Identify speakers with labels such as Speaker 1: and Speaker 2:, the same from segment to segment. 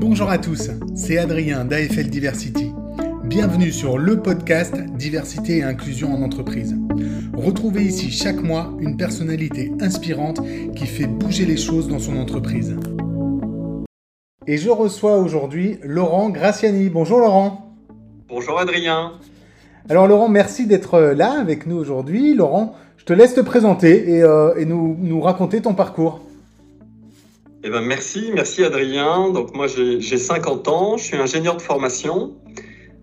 Speaker 1: Bonjour à tous, c'est Adrien d'AFL Diversity. Bienvenue sur le podcast Diversité et inclusion en entreprise. Retrouvez ici chaque mois une personnalité inspirante qui fait bouger les choses dans son entreprise. Et je reçois aujourd'hui Laurent Graciani. Bonjour Laurent.
Speaker 2: Bonjour Adrien.
Speaker 1: Alors Laurent, merci d'être là avec nous aujourd'hui. Laurent, je te laisse te présenter et, euh, nous, nous raconter ton parcours.
Speaker 2: Eh ben merci, merci Adrien. Donc moi j'ai 50 ans, je suis ingénieur de formation.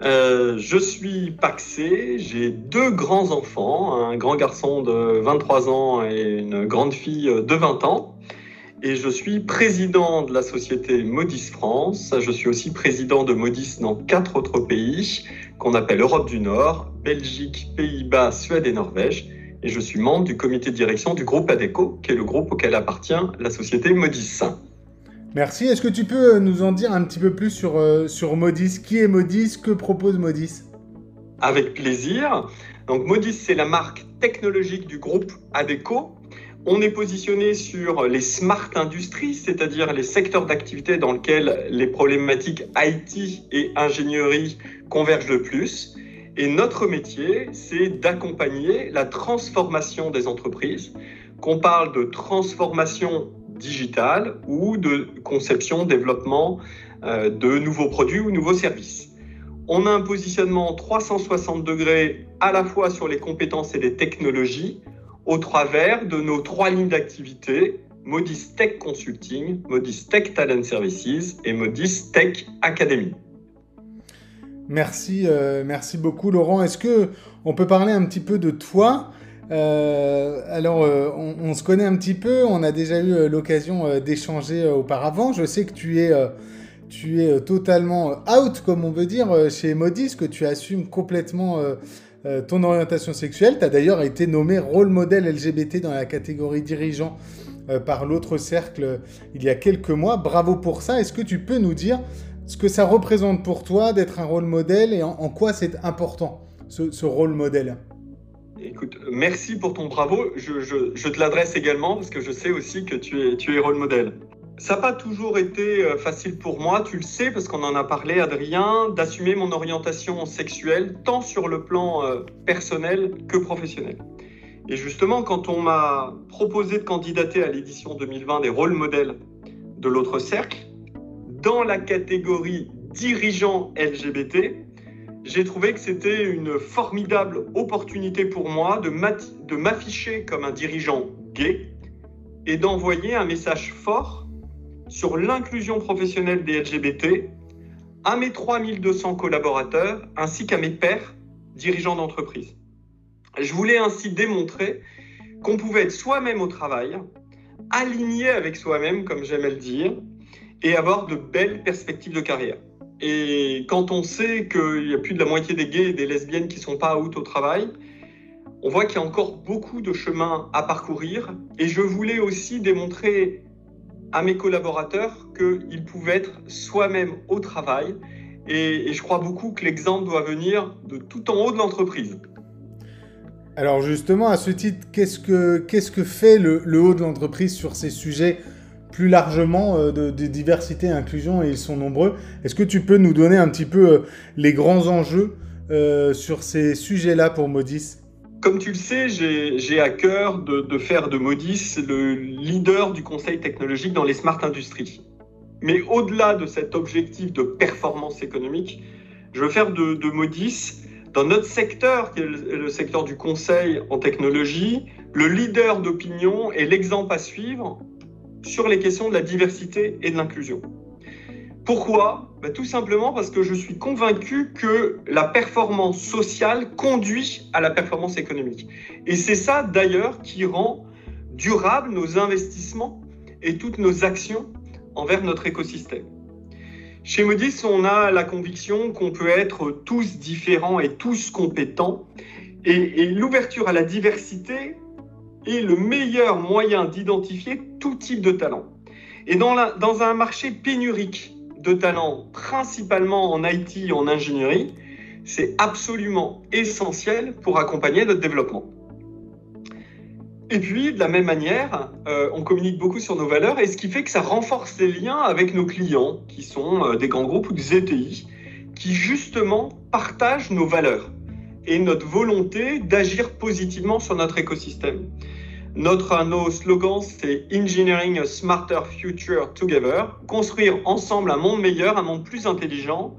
Speaker 2: Euh, je suis paxé, j'ai deux grands enfants, un grand garçon de 23 ans et une grande fille de 20 ans. Et je suis président de la société Modis France. Je suis aussi président de Modis dans quatre autres pays qu'on appelle Europe du Nord, Belgique, Pays-Bas, Suède et Norvège. Et je suis membre du comité de direction du groupe ADECO, qui est le groupe auquel appartient la société Modis.
Speaker 1: Merci. Est-ce que tu peux nous en dire un petit peu plus sur, euh, sur Modis? Qui est Modis? Que propose Modis?
Speaker 2: Avec plaisir. Donc Modis, c'est la marque technologique du groupe ADECO. On est positionné sur les smart industries, c'est-à-dire les secteurs d'activité dans lesquels les problématiques IT et ingénierie convergent le plus. Et notre métier, c'est d'accompagner la transformation des entreprises, qu'on parle de transformation digitale ou de conception, développement euh, de nouveaux produits ou nouveaux services. On a un positionnement 360 degrés à la fois sur les compétences et les technologies au travers de nos trois lignes d'activité, Modis Tech Consulting, Modis Tech Talent Services et Modis Tech Academy.
Speaker 1: Merci, euh, merci beaucoup Laurent. Est-ce que on peut parler un petit peu de toi? Euh, alors, euh, on, se connaît un petit peu, on a déjà eu l'occasion d'échanger auparavant. Je sais que tu es, tu es totalement out, comme on veut dire, chez Modis, que tu assumes complètement ton orientation sexuelle. Tu as d'ailleurs été nommé rôle modèle LGBT dans la catégorie dirigeant par l'autre cercle il y a quelques mois. Bravo pour ça. Est-ce que tu peux nous dire ce que ça représente pour toi d'être un rôle modèle et en, quoi c'est important, ce rôle modèle
Speaker 2: Écoute, merci pour ton bravo. Je, te l'adresse également parce que je sais aussi que tu es, tu es rôle modèle. Ça n'a pas toujours été euh, facile pour moi, tu le sais, parce qu'on en a parlé, Adrien, d'assumer mon orientation sexuelle, tant sur le plan euh, personnel que professionnel. Et justement, quand on m'a proposé de candidater à l'édition 2020 des rôles modèles de l'autre cercle, dans la catégorie dirigeant LGBT, j'ai trouvé que c'était une formidable opportunité pour moi de m'afficher comme un dirigeant gay et d'envoyer un message fort sur l'inclusion professionnelle des LGBT à mes 3200 collaborateurs ainsi qu'à mes pairs dirigeants d'entreprise. Je voulais ainsi démontrer qu'on pouvait être soi-même au travail, aligné avec soi-même, comme j'aime le dire, et avoir de belles perspectives de carrière. Et quand on sait qu'il y a plus de la moitié des gays et des lesbiennes qui ne sont pas out au travail, on voit qu'il y a encore beaucoup de chemin à parcourir. Et je voulais aussi démontrer à mes collaborateurs qu'ils pouvaient être soi-même au travail. Et, je crois beaucoup que l'exemple doit venir de tout en haut de l'entreprise.
Speaker 1: Alors justement, à ce titre, qu'est-ce que, fait le haut de l'entreprise sur ces sujets plus largement euh, de, diversité et inclusion, et ils sont nombreux. Est-ce que tu peux nous donner un petit peu euh, les grands enjeux euh, sur ces sujets-là pour Modis?
Speaker 2: Comme tu le sais, j'ai à cœur de, faire de Modis le leader du conseil technologique dans les smart industries. Mais au-delà de cet objectif de performance économique, je veux faire de, de Modis, dans notre secteur, qui est le secteur du conseil en technologie, le leader d'opinion et l'exemple à suivre sur les questions de la diversité et de l'inclusion. Pourquoi? Ben, Tout simplement parce que je suis convaincu que la performance sociale conduit à la performance économique. Et c'est ça d'ailleurs qui rend durable nos investissements et toutes nos actions envers notre écosystème. Chez Modis, on a la conviction qu'on peut être tous différents et tous compétents. Et l'ouverture à la diversité est le meilleur moyen d'identifier tout type de talent. Et dans, un marché pénurique de talents, principalement en IT et en ingénierie, c'est absolument essentiel pour accompagner notre développement. Et puis, de la même manière, euh, on communique beaucoup sur nos valeurs et ce qui fait que ça renforce les liens avec nos clients, qui sont euh, des grands groupes ou des ETI, qui justement partagent nos valeurs et notre volonté d'agir positivement sur notre écosystème. Notre nos slogans, c'est Engineering a Smarter Future Together, construire ensemble un monde meilleur, un monde plus intelligent.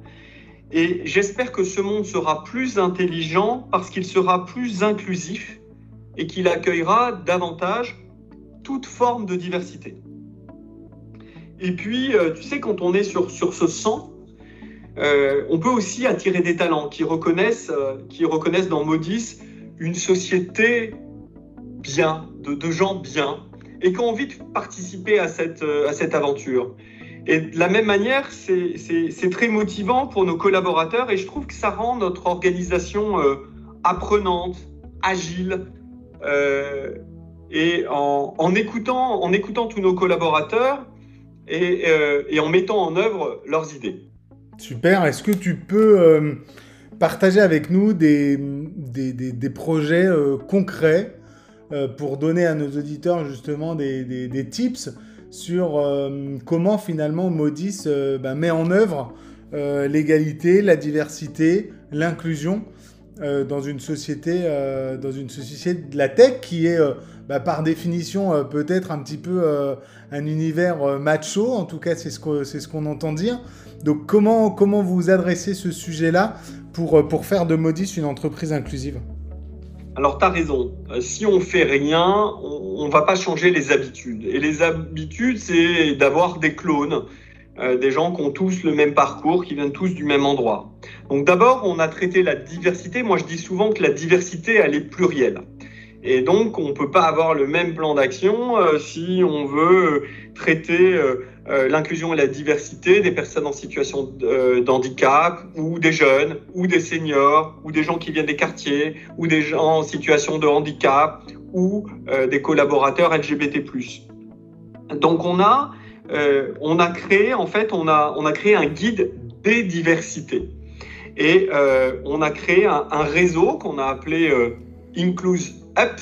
Speaker 2: Et j'espère que ce monde sera plus intelligent parce qu'il sera plus inclusif et qu'il accueillera davantage toute forme de diversité. Et puis, euh, tu sais, quand on est sur, sur ce sang, euh, on peut aussi attirer des talents qui reconnaissent, euh, qui reconnaissent dans Modis une société bien, de, gens bien, et qui ont envie de participer à cette, à cette aventure. Et de la même manière, c'est très motivant pour nos collaborateurs, et je trouve que ça rend notre organisation apprenante, agile, euh, et en, écoutant, en écoutant tous nos collaborateurs et, euh, en mettant en œuvre leurs idées.
Speaker 1: Super. Est-ce que tu peux euh, partager avec nous des, des, des, projets concrets pour donner à nos auditeurs justement des, tips sur comment finalement Modis bah, met en œuvre l'égalité, la diversité, l'inclusion euh, dans une société, euh, dans une société de la tech qui est euh, bah, par définition peut-être un petit peu un univers macho. En tout cas, c'est ce qu'on ce qu'on entend dire. Donc, comment comment vous adressez ce sujet-là pour pour faire de Modis une entreprise inclusive?
Speaker 2: Alors, tu as raison. Si on fait rien, on ne va pas changer les habitudes. Et les habitudes, c'est d'avoir des clones, des gens qui ont tous le même parcours, qui viennent tous du même endroit. Donc d'abord, on a traité la diversité. Moi, je dis souvent que la diversité, elle est plurielle. Et donc, on ne peut pas avoir le même plan d'action euh, si on veut traiter euh, euh, l'inclusion et la diversité des personnes en situation d'handicap, ou des jeunes, ou des seniors, ou des gens qui viennent des quartiers, ou des gens en situation de handicap, ou des collaborateurs LGBT+. Donc, on a, on a créé, en fait, on a, on a créé un guide des diversités. Et euh, on a créé un, réseau qu'on a appelé euh, Incluse Up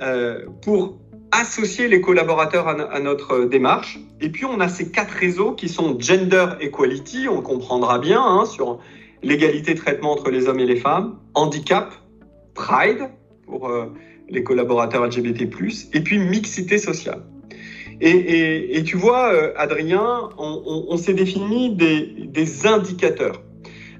Speaker 2: euh, pour associer les collaborateurs à, notre démarche. Et puis on a ces quatre réseaux qui sont Gender Equality, on comprendra bien, hein, sur l'égalité de traitement entre les hommes et les femmes, Handicap, Pride pour les collaborateurs LGBT+, et puis Mixité sociale. Et, tu vois, Adrien, on, s'est défini des indicateurs.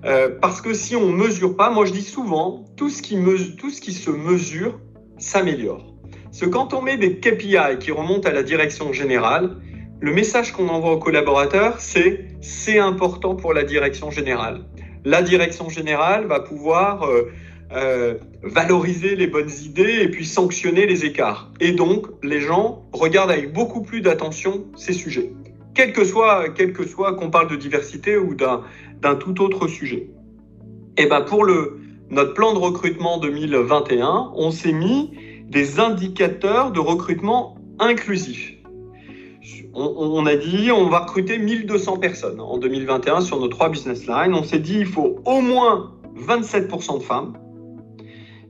Speaker 2: Euh, parce que si on ne mesure pas, moi je dis souvent, tout ce qui se mesure s'améliore. Parce que quand on met des KPI qui remontent à la direction générale, le message qu'on envoie aux collaborateurs, c'est c'est important pour la direction générale. La direction générale va pouvoir euh, euh, valoriser les bonnes idées et puis sanctionner les écarts. Et donc, les gens regardent avec beaucoup plus d'attention ces sujets. Quel que soit, quel que soit qu'on parle de diversité ou d'un d'un tout autre sujet. Et eh ben pour le, notre plan de recrutement 2021, on s'est mis des indicateurs de recrutement inclusif. On, a dit on va recruter 1200 personnes en 2021 sur nos trois business lines. On s'est dit il faut au moins 27% de femmes.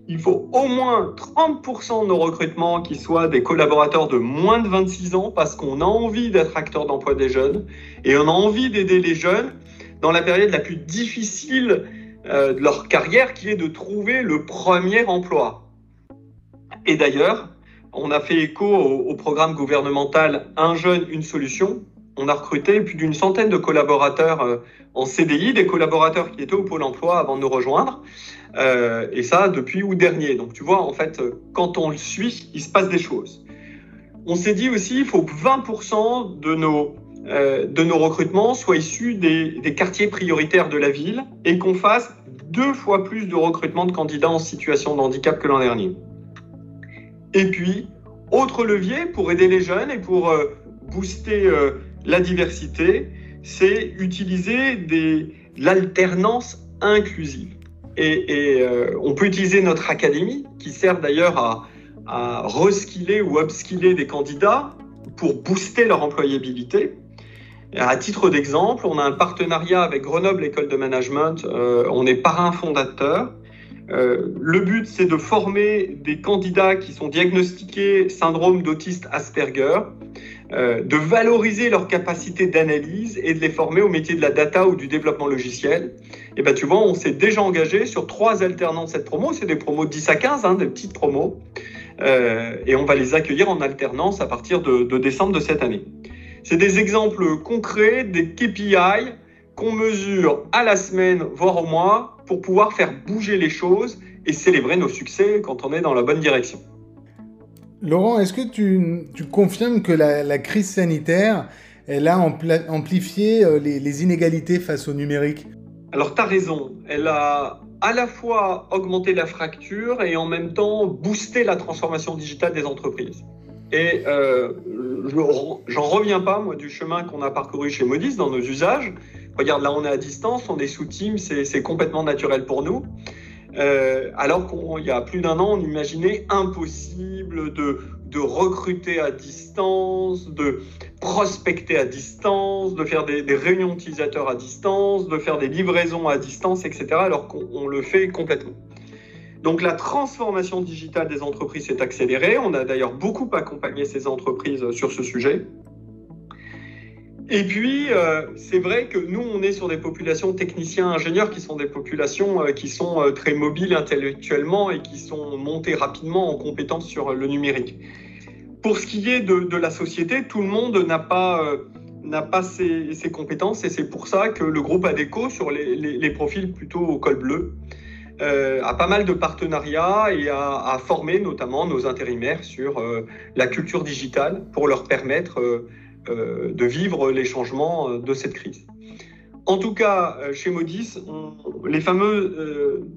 Speaker 2: Il faut au moins 30% de nos recrutements qui soient des collaborateurs de moins de 26 ans parce qu'on a envie d'être acteur d'emploi des jeunes et on a envie d'aider les jeunes dans la période la plus difficile euh, de leur carrière, qui est de trouver le premier emploi. Et d'ailleurs, on a fait écho au, programme gouvernemental Un jeune, une solution. On a recruté plus d'une centaine de collaborateurs euh, en CDI, des collaborateurs qui étaient au Pôle emploi avant de nous rejoindre. Euh, et ça depuis août dernier. Donc tu vois, en fait, quand on le suit, il se passe des choses. On s'est dit aussi, il faut que 20% de nos euh, de nos recrutements soient issus des, quartiers prioritaires de la ville et qu'on fasse deux fois plus de recrutement de candidats en situation de handicap que l'an dernier. Et puis, autre levier pour aider les jeunes et pour euh, booster euh, la diversité, c'est utiliser des, l'alternance inclusive. Et, on peut utiliser notre académie, qui sert d'ailleurs à, à reskiller ou upskiller des candidats pour booster leur employabilité. À titre d'exemple, on a un partenariat avec Grenoble École de Management. Euh, on est parrain fondateur. Le but, c'est de former des candidats qui sont diagnostiqués syndrome d'autiste Asperger, de valoriser leur capacité d'analyse et de les former au métier de la data ou du développement logiciel. Et ben tu vois, on s'est déjà engagé sur trois alternants de cette promo. C'est des promos de 10 à 15, hein, des petites promos. et on va les accueillir en alternance à partir de décembre de cette année. C'est des exemples concrets, des KPI qu'on mesure à la semaine, voire au mois, pour pouvoir faire bouger les choses et célébrer nos succès quand on est dans la bonne direction.
Speaker 1: Laurent, est-ce que tu, confirmes que la, crise sanitaire, elle a amplifié euh, les, inégalités face au numérique?
Speaker 2: Alors, tu as raison. Elle a à la fois augmenté la fracture et en même temps boosté la transformation digitale des entreprises. Et euh, j'en reviens pas, moi, du chemin qu'on a parcouru chez Modis dans nos usages. Regarde, là, on est à distance, on est sous Teams, c'est complètement naturel pour nous. Euh, alors qu'il y a plus d'un an, on imaginait impossible de, recruter à distance, de prospecter à distance, de faire des, réunions d'utilisateurs à distance, de faire des livraisons à distance, etc., alors qu'on le fait complètement. Donc la transformation digitale des entreprises s'est accélérée. On a d'ailleurs beaucoup accompagné ces entreprises sur ce sujet. Et puis, euh, c'est vrai que nous, on est sur des populations techniciens, ingénieurs, qui sont des populations euh, qui sont euh, très mobiles intellectuellement et qui sont montées rapidement en compétences sur le numérique. Pour ce qui est de, la société, tout le monde n'a pas, n'a pas ces, compétences et c'est pour ça que le groupe ADECO, sur les, profils plutôt au col bleu, a pas mal de partenariats et a, formé notamment nos intérimaires sur la culture digitale pour leur permettre de vivre les changements de cette crise. En tout cas, chez Modis, les fameux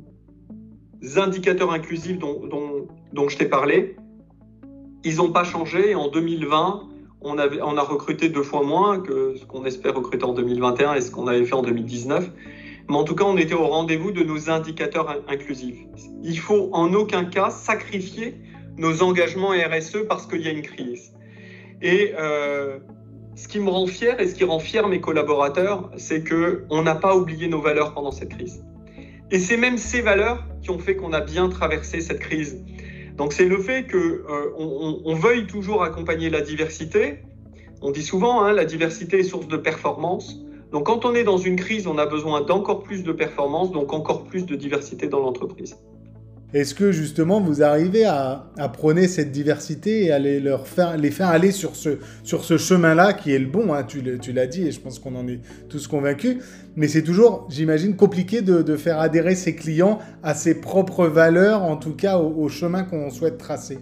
Speaker 2: indicateurs inclusifs dont, je t'ai parlé, ils n'ont pas changé. En 2020, on, on, a recruté deux fois moins que ce qu'on espère recruter en 2021 et ce qu'on avait fait en 2019. Mais en tout cas, on était au rendez-vous de nos indicateurs inclusifs. Il faut en aucun cas sacrifier nos engagements RSE parce qu'il y a une crise. Et euh, ce qui me rend fier et ce qui rend fier mes collaborateurs, c'est qu'on n'a pas oublié nos valeurs pendant cette crise. Et c'est même ces valeurs qui ont fait qu'on a bien traversé cette crise. Donc c'est le fait qu'on euh, veuille toujours accompagner la diversité. On dit souvent, hein, la diversité est source de performance. Donc quand on est dans une crise, on a besoin d'encore plus de performance, donc encore plus de diversité dans l'entreprise.
Speaker 1: Est-ce que justement vous arrivez à, prôner cette diversité et à les, faire, aller sur ce, chemin-là qui est le bon hein, Tu, l'as dit et je pense qu'on en est tous convaincus. Mais c'est toujours, j'imagine, compliqué de, faire adhérer ses clients à ses propres valeurs, en tout cas au, chemin qu'on souhaite tracer.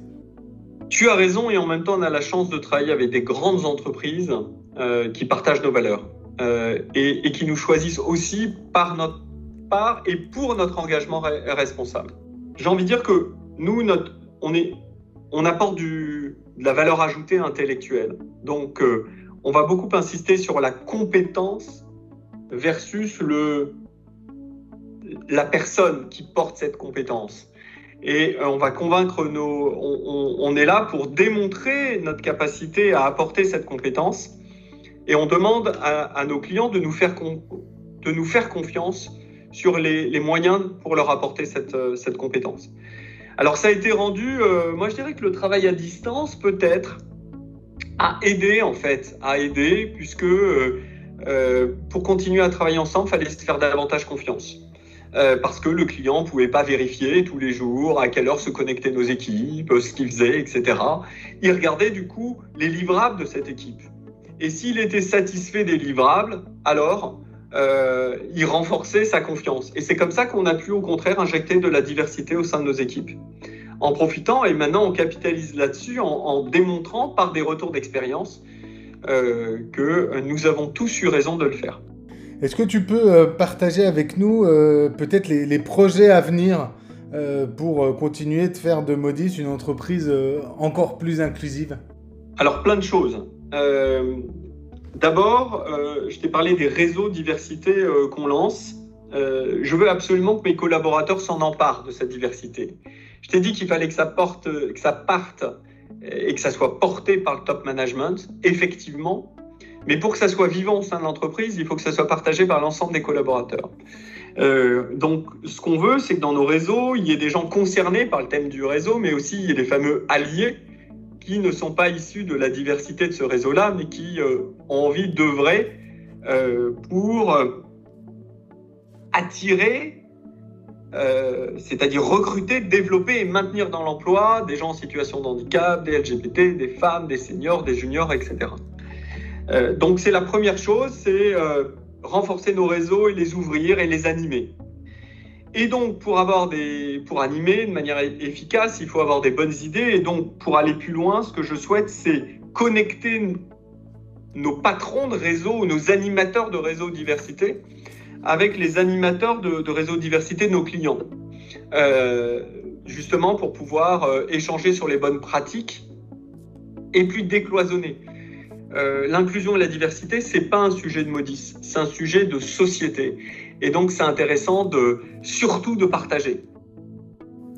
Speaker 2: Tu as raison et en même temps on a la chance de travailler avec des grandes entreprises euh, qui partagent nos valeurs. Euh, et, qui nous choisissent aussi par notre part et pour notre engagement responsable. J'ai envie de dire que nous, on, apporte de la valeur ajoutée intellectuelle. Donc, euh, on va beaucoup insister sur la compétence versus la personne qui porte cette compétence. Et euh, on va convaincre nos. On, est là pour démontrer notre capacité à apporter cette compétence et on demande à, nos clients de nous faire confiance sur les, moyens pour leur apporter cette, euh, cette, compétence. Alors ça a été rendu, euh, moi je dirais que le travail à distance peut-être a aidé en fait, a aidé puisque euh, pour continuer à travailler ensemble, il fallait se faire davantage confiance. parce que le client ne pouvait pas vérifier tous les jours à quelle heure se connectaient nos équipes, ce qu'ils faisaient, etc. Il regardait du coup les livrables de cette équipe. Et s'il était satisfait des livrables, alors euh, il renforçait sa confiance. Et c'est comme ça qu'on a pu au contraire injecter de la diversité au sein de nos équipes. En profitant, et maintenant on capitalise là-dessus en, démontrant par des retours d'expérience euh, que nous avons tous eu raison de le faire.
Speaker 1: Est-ce que tu peux euh, partager avec nous peut-être les, les, projets à venir pour continuer de faire de Modis une entreprise encore plus inclusive?
Speaker 2: Alors plein de choses. Euh, d'abord, euh, je t'ai parlé des réseaux diversité euh, qu'on lance. je veux absolument que mes collaborateurs s'en emparent de cette diversité. Je t'ai dit qu'il fallait que ça, parte et que ça soit porté par le top management, effectivement. Mais pour que ça soit vivant au sein de l'entreprise, il faut que ça soit partagé par l'ensemble des collaborateurs. Euh, donc, ce qu'on veut, c'est que dans nos réseaux, il y ait des gens concernés par le thème du réseau, mais aussi il y ait des fameux alliés qui ne sont pas issus de la diversité de ce réseau-là, mais qui euh, ont envie d'œuvrer euh, pour attirer, c'est-à-dire recruter, développer et maintenir dans l'emploi des gens en situation de handicap, des LGBT, des femmes, des seniors, des juniors, etc. donc, c'est la première chose, c'est renforcer nos réseaux et les ouvrir et les animer. Et donc, pour, avoir des, pour animer de manière efficace, il faut avoir des bonnes idées. Et donc, pour aller plus loin, ce que je souhaite, c'est connecter nos patrons de réseau, nos animateurs de réseau diversité, avec les animateurs de, réseau diversité de nos clients. Euh, justement, pour pouvoir euh, échanger sur les bonnes pratiques et puis décloisonner. Euh, l'inclusion et la diversité, c'est pas un sujet de modis, c'est un sujet de société. Et donc, c'est intéressant de surtout de partager.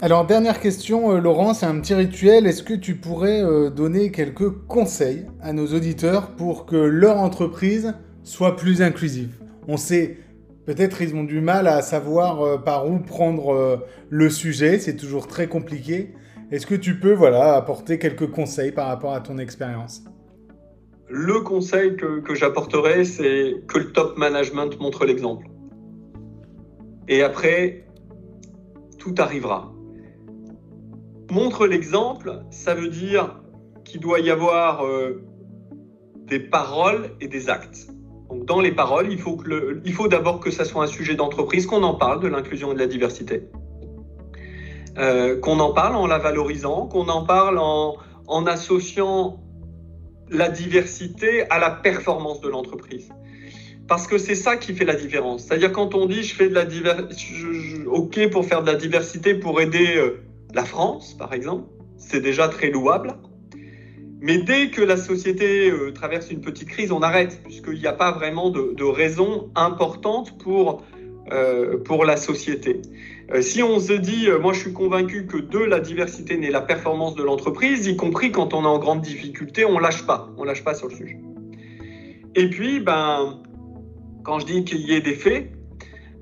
Speaker 1: Alors, dernière question, euh, Laurent, c'est un petit rituel. Est-ce que tu pourrais euh, donner quelques conseils à nos auditeurs pour que leur entreprise soit plus inclusive? On sait, peut-être ils ont du mal à savoir par où prendre le sujet, c'est toujours très compliqué. Est-ce que tu peux voilà, apporter quelques conseils par rapport à ton expérience?
Speaker 2: Le conseil que, j'apporterai, c'est que le top management montre l'exemple. Et après, tout arrivera. Montre l'exemple, ça veut dire qu'il doit y avoir euh, des paroles et des actes. Donc, dans les paroles, il faut, d'abord que ça soit un sujet d'entreprise, qu'on en parle de l'inclusion et de la diversité. Euh, qu'on en parle en la valorisant, qu'on en parle en, en associant la diversité à la performance de l'entreprise. Parce que c'est ça qui fait la différence. C'est-à-dire quand on dit je fais de la diversité, ok pour faire de la diversité pour aider euh, la France, par exemple, c'est déjà très louable. Mais dès que la société euh, traverse une petite crise, on arrête, puisqu'il n'y a pas vraiment de, raison importante pour, euh, pour la société. Si on se dit, moi je suis convaincu que de la diversité naît la performance de l'entreprise, y compris quand on est en grande difficulté, on lâche pas, on lâche pas sur le sujet. Et puis, ben, quand je dis qu'il y ait des faits,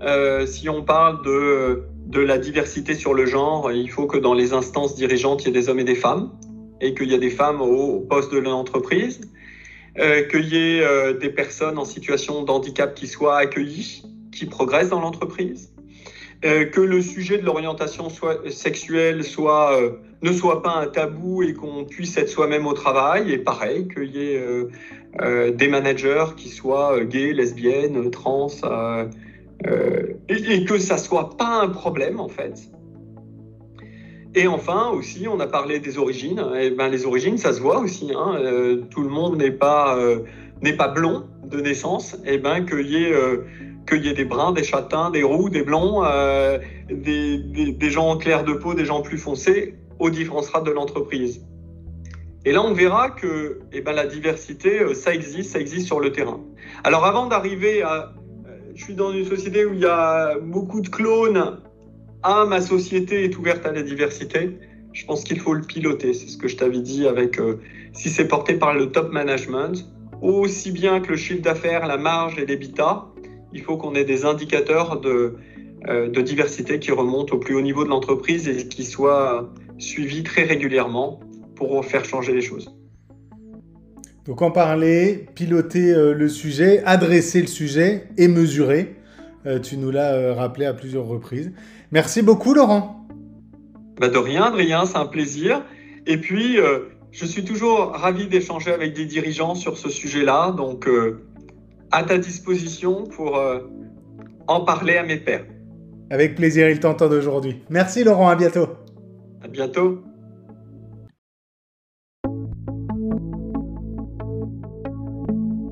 Speaker 2: euh, si on parle de, de la diversité sur le genre, il faut que dans les instances dirigeantes, il y ait des hommes et des femmes, et qu'il y a des femmes au, poste de l'entreprise, qu'il y ait des personnes en situation de handicap qui soient accueillies, qui progressent dans l'entreprise, euh, que le sujet de l'orientation sexuelle soit, euh, ne soit pas un tabou et qu'on puisse être soi-même au travail. Et pareil, qu'il y ait euh, des managers qui soient gays, lesbiennes, trans, et, que ça soit pas un problème en fait. Et enfin aussi, on a parlé des origines. Et eh ben, les origines, ça se voit aussi. Hein. tout le monde n'est pas, n'est pas blond de naissance. Et eh ben qu'il y ait qu'il y ait des bruns, des châtains, des roux, des blonds, euh, des, gens en clair de peau, des gens plus foncés, aux différents strates de l'entreprise. Et là, on verra que eh ben, la diversité, euh, ça existe, ça existe sur le terrain. Alors avant d'arriver à... Euh, je suis dans une société où il y a beaucoup de clones. Ah, ma société est ouverte à la diversité. Je pense qu'il faut le piloter. C'est ce que je t'avais dit avec... si c'est porté par le top management, aussi bien que le chiffre d'affaires, la marge et l'habitat, il faut qu'on ait des indicateurs de, euh, de, diversité qui remontent au plus haut niveau de l'entreprise et qui soient suivis très régulièrement pour faire changer les choses.
Speaker 1: Donc en parler, piloter euh, le sujet, adresser le sujet et mesurer. Euh, tu nous l'as rappelé à plusieurs reprises. Merci beaucoup Laurent.
Speaker 2: Bah de rien Adrien, c'est un plaisir. Et puis, je suis toujours ravi d'échanger avec des dirigeants sur ce sujet-là. Donc, à ta disposition pour euh, en parler à mes pairs.
Speaker 1: Avec plaisir, il t'entend aujourd'hui. Merci Laurent, à bientôt.
Speaker 2: À bientôt.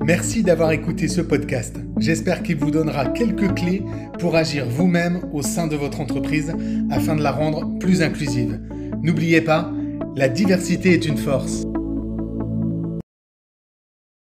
Speaker 1: Merci d'avoir écouté ce podcast. J'espère qu'il vous donnera quelques clés pour agir vous-même au sein de votre entreprise afin de la rendre plus inclusive. N'oubliez pas, la diversité est une force.